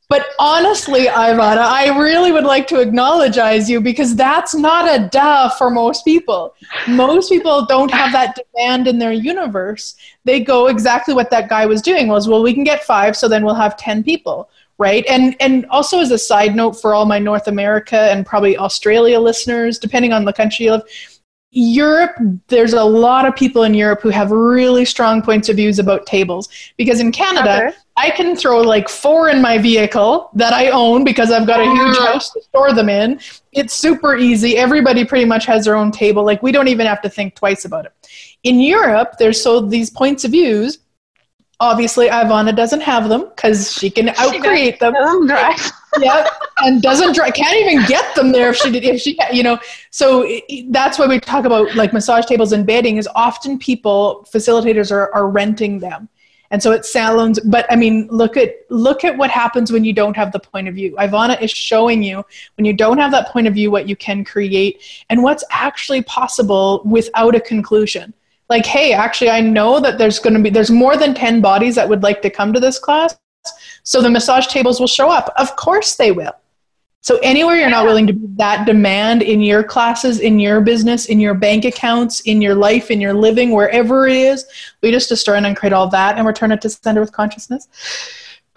But honestly, Ivana, I really would like to acknowledge you because that's not a duh for most people. Most people don't have that demand in their universe. They go exactly what that guy was doing was, well, we can get five, so then we'll have 10 people, right? And, and also as a side note for all my North America and probably Australia listeners, depending on the country you live, Europe, there's a lot of people in Europe who have really strong points of views about tables. Because in Canada, okay. I can throw like four in my vehicle that I own because I've got a huge house to store them in. It's super easy. Everybody pretty much has their own table. Like we don't even have to think twice about it. In Europe, there's so these points of views. Obviously, Ivana doesn't have them because she can outcreate them. Yeah, and doesn't drive. Can't even get them there if she did. If she, you know, so that's why we talk about like massage tables and bedding. Is often people facilitators are are renting them and so it sounds but i mean look at look at what happens when you don't have the point of view ivana is showing you when you don't have that point of view what you can create and what's actually possible without a conclusion like hey actually i know that there's going to be there's more than 10 bodies that would like to come to this class so the massage tables will show up of course they will so anywhere you're not willing to be that demand in your classes, in your business, in your bank accounts, in your life, in your living, wherever it is, we just destroy and uncreate all that and return it to center with consciousness.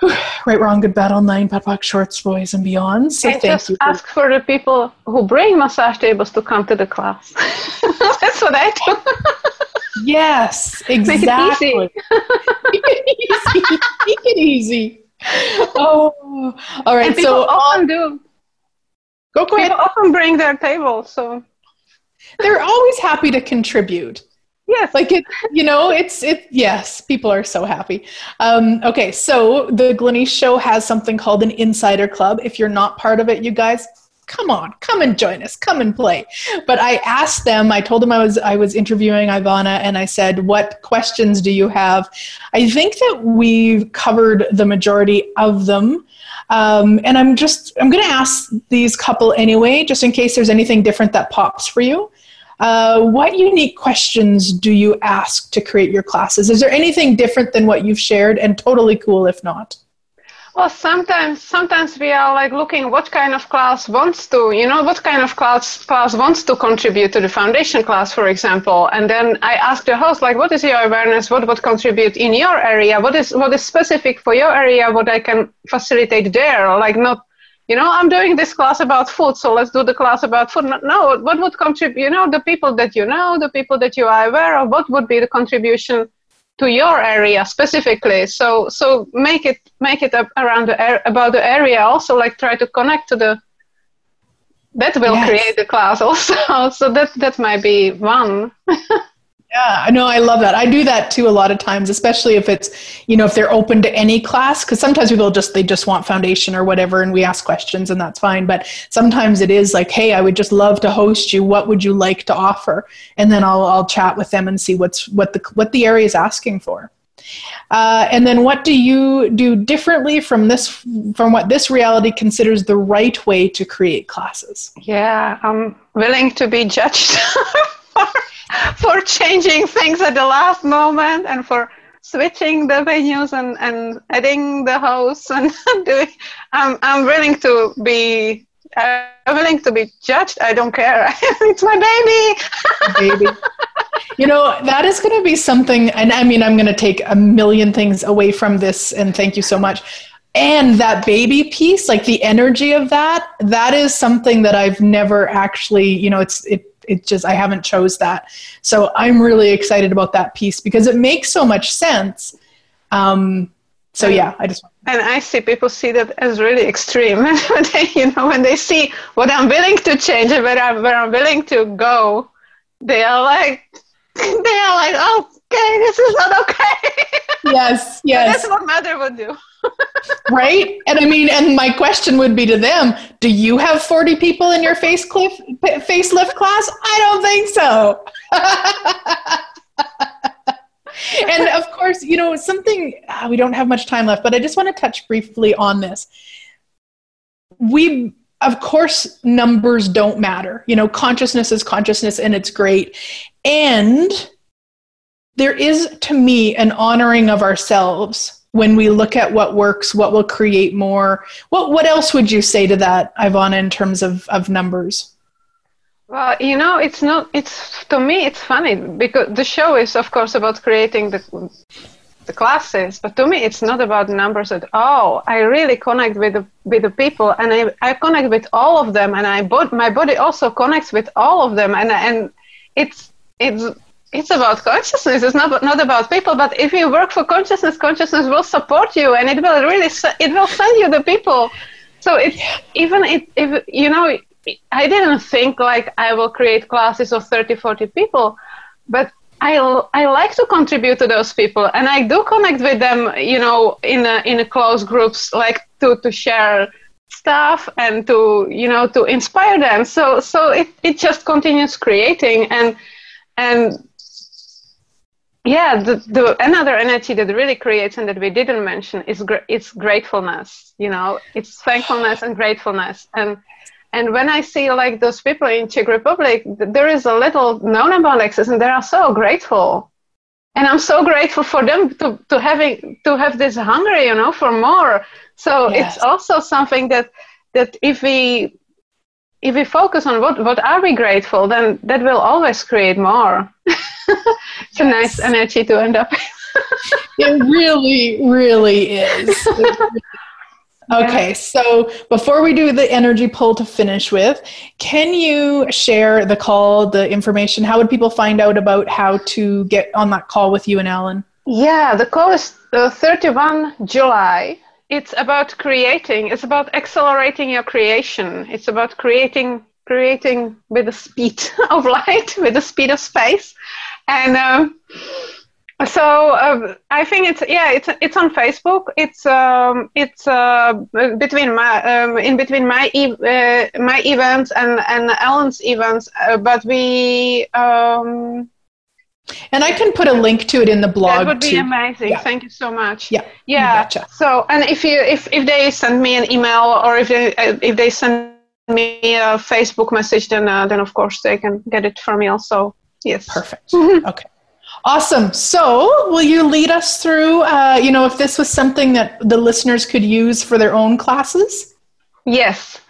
right, wrong, good, bad, all nine, POD shorts, boys, and beyond. So and thank just you. ask for the people who bring massage tables to come to the class. That's what I do. yes, exactly. Make it easy. Make it easy. Oh, all right. And people so often do Go ahead. People often bring their table, so they're always happy to contribute. Yes. Like it, you know, it's it. Yes, people are so happy. Um, okay, so the Glenyce Show has something called an Insider Club. If you're not part of it, you guys, come on, come and join us, come and play. But I asked them. I told them I was I was interviewing Ivana, and I said, "What questions do you have?" I think that we've covered the majority of them. Um, and I'm just I'm going to ask these couple anyway, just in case there's anything different that pops for you. Uh, what unique questions do you ask to create your classes? Is there anything different than what you've shared? And totally cool if not. Well, sometimes sometimes we are like looking what kind of class wants to, you know, what kind of class class wants to contribute to the foundation class, for example. And then I ask the host, like, what is your awareness? What would contribute in your area? What is what is specific for your area? What I can facilitate there? Like not, you know, I'm doing this class about food, so let's do the class about food. No, what would contribute? You know, the people that you know, the people that you are aware of. What would be the contribution? To your area specifically. So so make it make it up around the air, about the area also like try to connect to the that will yes. create the class also. So that that might be one Yeah, I know. I love that. I do that too a lot of times, especially if it's, you know, if they're open to any class. Because sometimes people just they just want foundation or whatever, and we ask questions, and that's fine. But sometimes it is like, hey, I would just love to host you. What would you like to offer? And then I'll I'll chat with them and see what's what the what the area is asking for. Uh, and then what do you do differently from this from what this reality considers the right way to create classes? Yeah, I'm willing to be judged. for changing things at the last moment and for switching the venues and, and adding the house and doing I'm I'm willing to be uh, willing to be judged. I don't care. it's my baby. baby. You know, that is going to be something, and I mean, I'm going to take a million things away from this, and thank you so much. And that baby piece, like the energy of that, that is something that I've never actually, you know, it's, it it just i haven't chose that. So i'm really excited about that piece because it makes so much sense. Um, so yeah i just and i see people see that as really extreme. When they you know when they see what i'm willing to change and where i'm, where I'm willing to go they are like they are like okay this is not okay yes yes that's what mother would do right? And I mean, and my question would be to them: Do you have forty people in your facelift facelift class? I don't think so. and of course, you know something. Uh, we don't have much time left, but I just want to touch briefly on this. We of course numbers don't matter you know consciousness is consciousness and it's great and there is to me an honoring of ourselves when we look at what works, what will create more? What what else would you say to that, Ivana, in terms of, of numbers? Well, you know, it's not. It's to me, it's funny because the show is, of course, about creating the the classes, but to me, it's not about numbers at all. I really connect with the with the people, and I I connect with all of them, and I my body also connects with all of them, and and it's it's it's about consciousness. It's not not about people. But if you work for consciousness, consciousness will support you, and it will really it will send you the people. So it's even if, if you know I didn't think like I will create classes of 30, 40 people, but I, I like to contribute to those people and I do connect with them, you know, in a, in a close groups, like to, to share stuff and to, you know, to inspire them. So, so it, it just continues creating and, and yeah, the, the another energy that really creates and that we didn't mention is gra- it's gratefulness. You know, it's thankfulness and gratefulness. And and when I see like those people in Czech Republic, there is a little known about Access, and they are so grateful. And I'm so grateful for them to, to having to have this hunger, you know, for more. So yes. it's also something that that if we if we focus on what what are we grateful, then that will always create more. it's yes. a nice energy to end up. it really, really is. Okay, so before we do the energy pull to finish with, can you share the call, the information? How would people find out about how to get on that call with you and Alan? Yeah, the call is uh, 31 July. It's about creating. It's about accelerating your creation. It's about creating, creating with the speed of light, with the speed of space, and. Um, so uh, I think it's yeah it's it's on Facebook. It's um, it's uh, between my um, in between my e- uh, my events and and Alan's events, uh, but we. Um, and I can put a link to it in the blog. That would be too. amazing. Yeah. Thank you so much. Yeah. Yeah. Gotcha. So and if you if if they send me an email or if they uh, if they send me a Facebook message, then uh, then of course they can get it from me also. Yes. Perfect. okay. Awesome. So, will you lead us through, uh, you know, if this was something that the listeners could use for their own classes? Yes.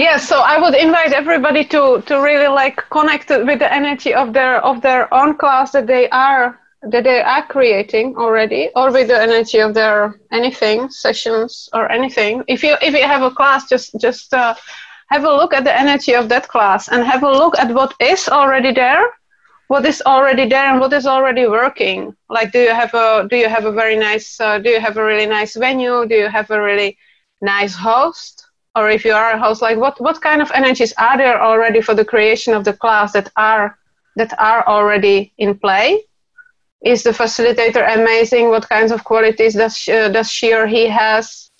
Yes, so I would invite everybody to, to really like connect with the energy of their of their own class that they are that they are creating already, or with the energy of their anything sessions or anything. If you if you have a class, just just uh, have a look at the energy of that class and have a look at what is already there what is already there and what is already working. Like do you have a do you have a very nice uh, do you have a really nice venue? Do you have a really nice host or if you are a host like what what kind of energies are there already for the creation of the class that are that are already in play? Is the facilitator amazing? What kinds of qualities does she, uh, does she or he has?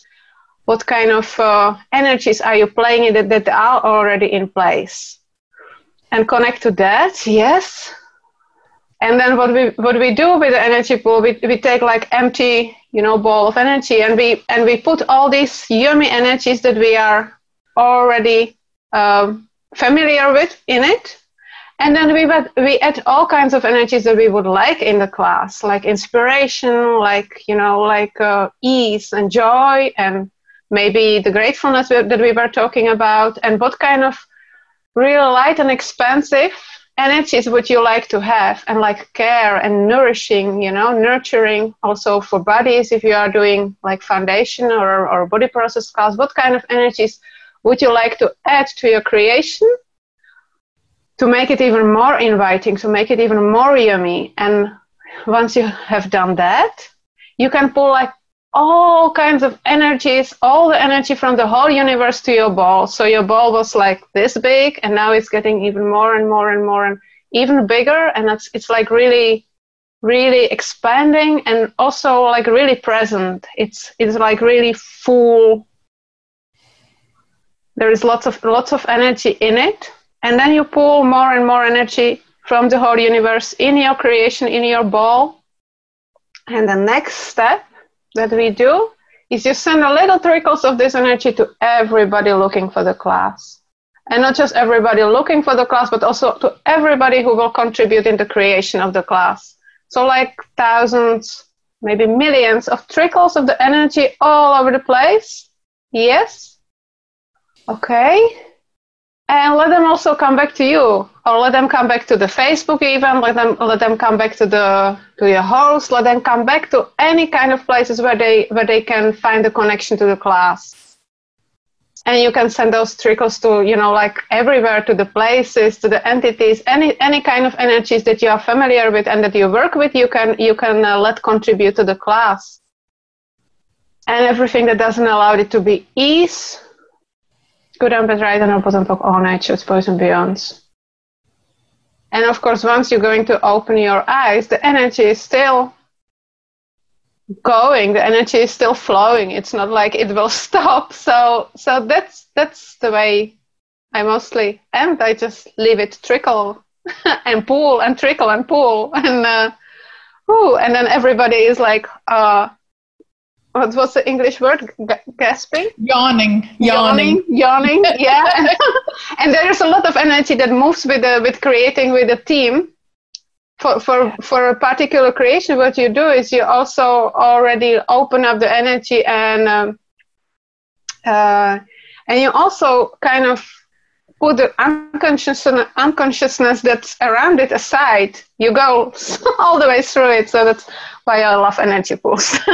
What kind of uh, energies are you playing in that, that are already in place? And connect to that yes and then what we what we do with the energy pool we, we take like empty you know ball of energy and we and we put all these yummy energies that we are already um, familiar with in it. And then we we add all kinds of energies that we would like in the class like inspiration like you know like uh, ease and joy and maybe the gratefulness that we were talking about and what kind of real light and expansive energies would you like to have and like care and nourishing you know nurturing also for bodies if you are doing like foundation or, or body process class what kind of energies would you like to add to your creation to make it even more inviting to make it even more yummy? And once you have done that you can pull like all kinds of energies, all the energy from the whole universe to your ball. So your ball was like this big, and now it's getting even more and more and more and even bigger, and it's it's like really, really expanding and also like really present. It's it's like really full. There is lots of lots of energy in it, and then you pull more and more energy from the whole universe in your creation, in your ball. And the next step that we do is you send a little trickles of this energy to everybody looking for the class. And not just everybody looking for the class, but also to everybody who will contribute in the creation of the class. So like thousands, maybe millions of trickles of the energy all over the place. Yes. Okay. And let them also come back to you, or let them come back to the Facebook even. Let them let them come back to the to your host. Let them come back to any kind of places where they where they can find the connection to the class and you can send those trickles to you know like everywhere to the places to the entities any any kind of energies that you are familiar with and that you work with you can you can uh, let contribute to the class and everything that doesn't allow it to be ease and bad right and opposite of all natures boys and and of course once you're going to open your eyes the energy is still going the energy is still flowing. It's not like it will stop. So so that's that's the way i mostly end i just leave it trickle and pull and trickle and pull. And uh ooh, and then everybody is like uh what was the english word? G- gasping? Yawning. Yawning yawning, yawning yeah. And, and there's a lot of energy that moves with the with creating with the team. For, for, for a particular creation, what you do is you also already open up the energy and um, uh, and you also kind of put the unconsciousness, unconsciousness that's around it aside. You go all the way through it. So that's why I love energy pools.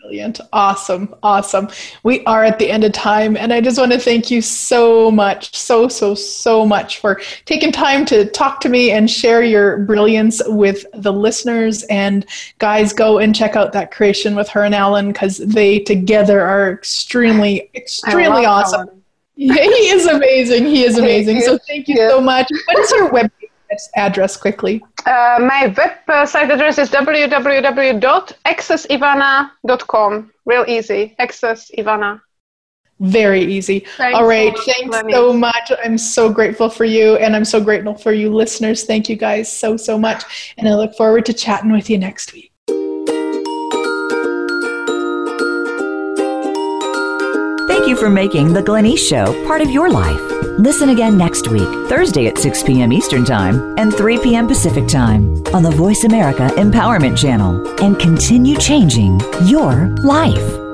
Brilliant. Awesome. Awesome. We are at the end of time. And I just want to thank you so much, so, so, so much for taking time to talk to me and share your brilliance with the listeners. And guys, go and check out that creation with her and Alan because they together are extremely, extremely awesome. Alan. he is amazing. He is amazing. So thank you so much. What is your web address quickly? Uh, my website address is www.accessivana.com. Real easy. Access Ivana. Very easy. Thanks All right. So thanks so much. I'm so grateful for you, and I'm so grateful for you, listeners. Thank you guys so, so much. And I look forward to chatting with you next week. You for making The Glenyce Show part of your life. Listen again next week, Thursday at 6 p.m. Eastern Time and 3 p.m. Pacific Time on the Voice America Empowerment Channel and continue changing your life.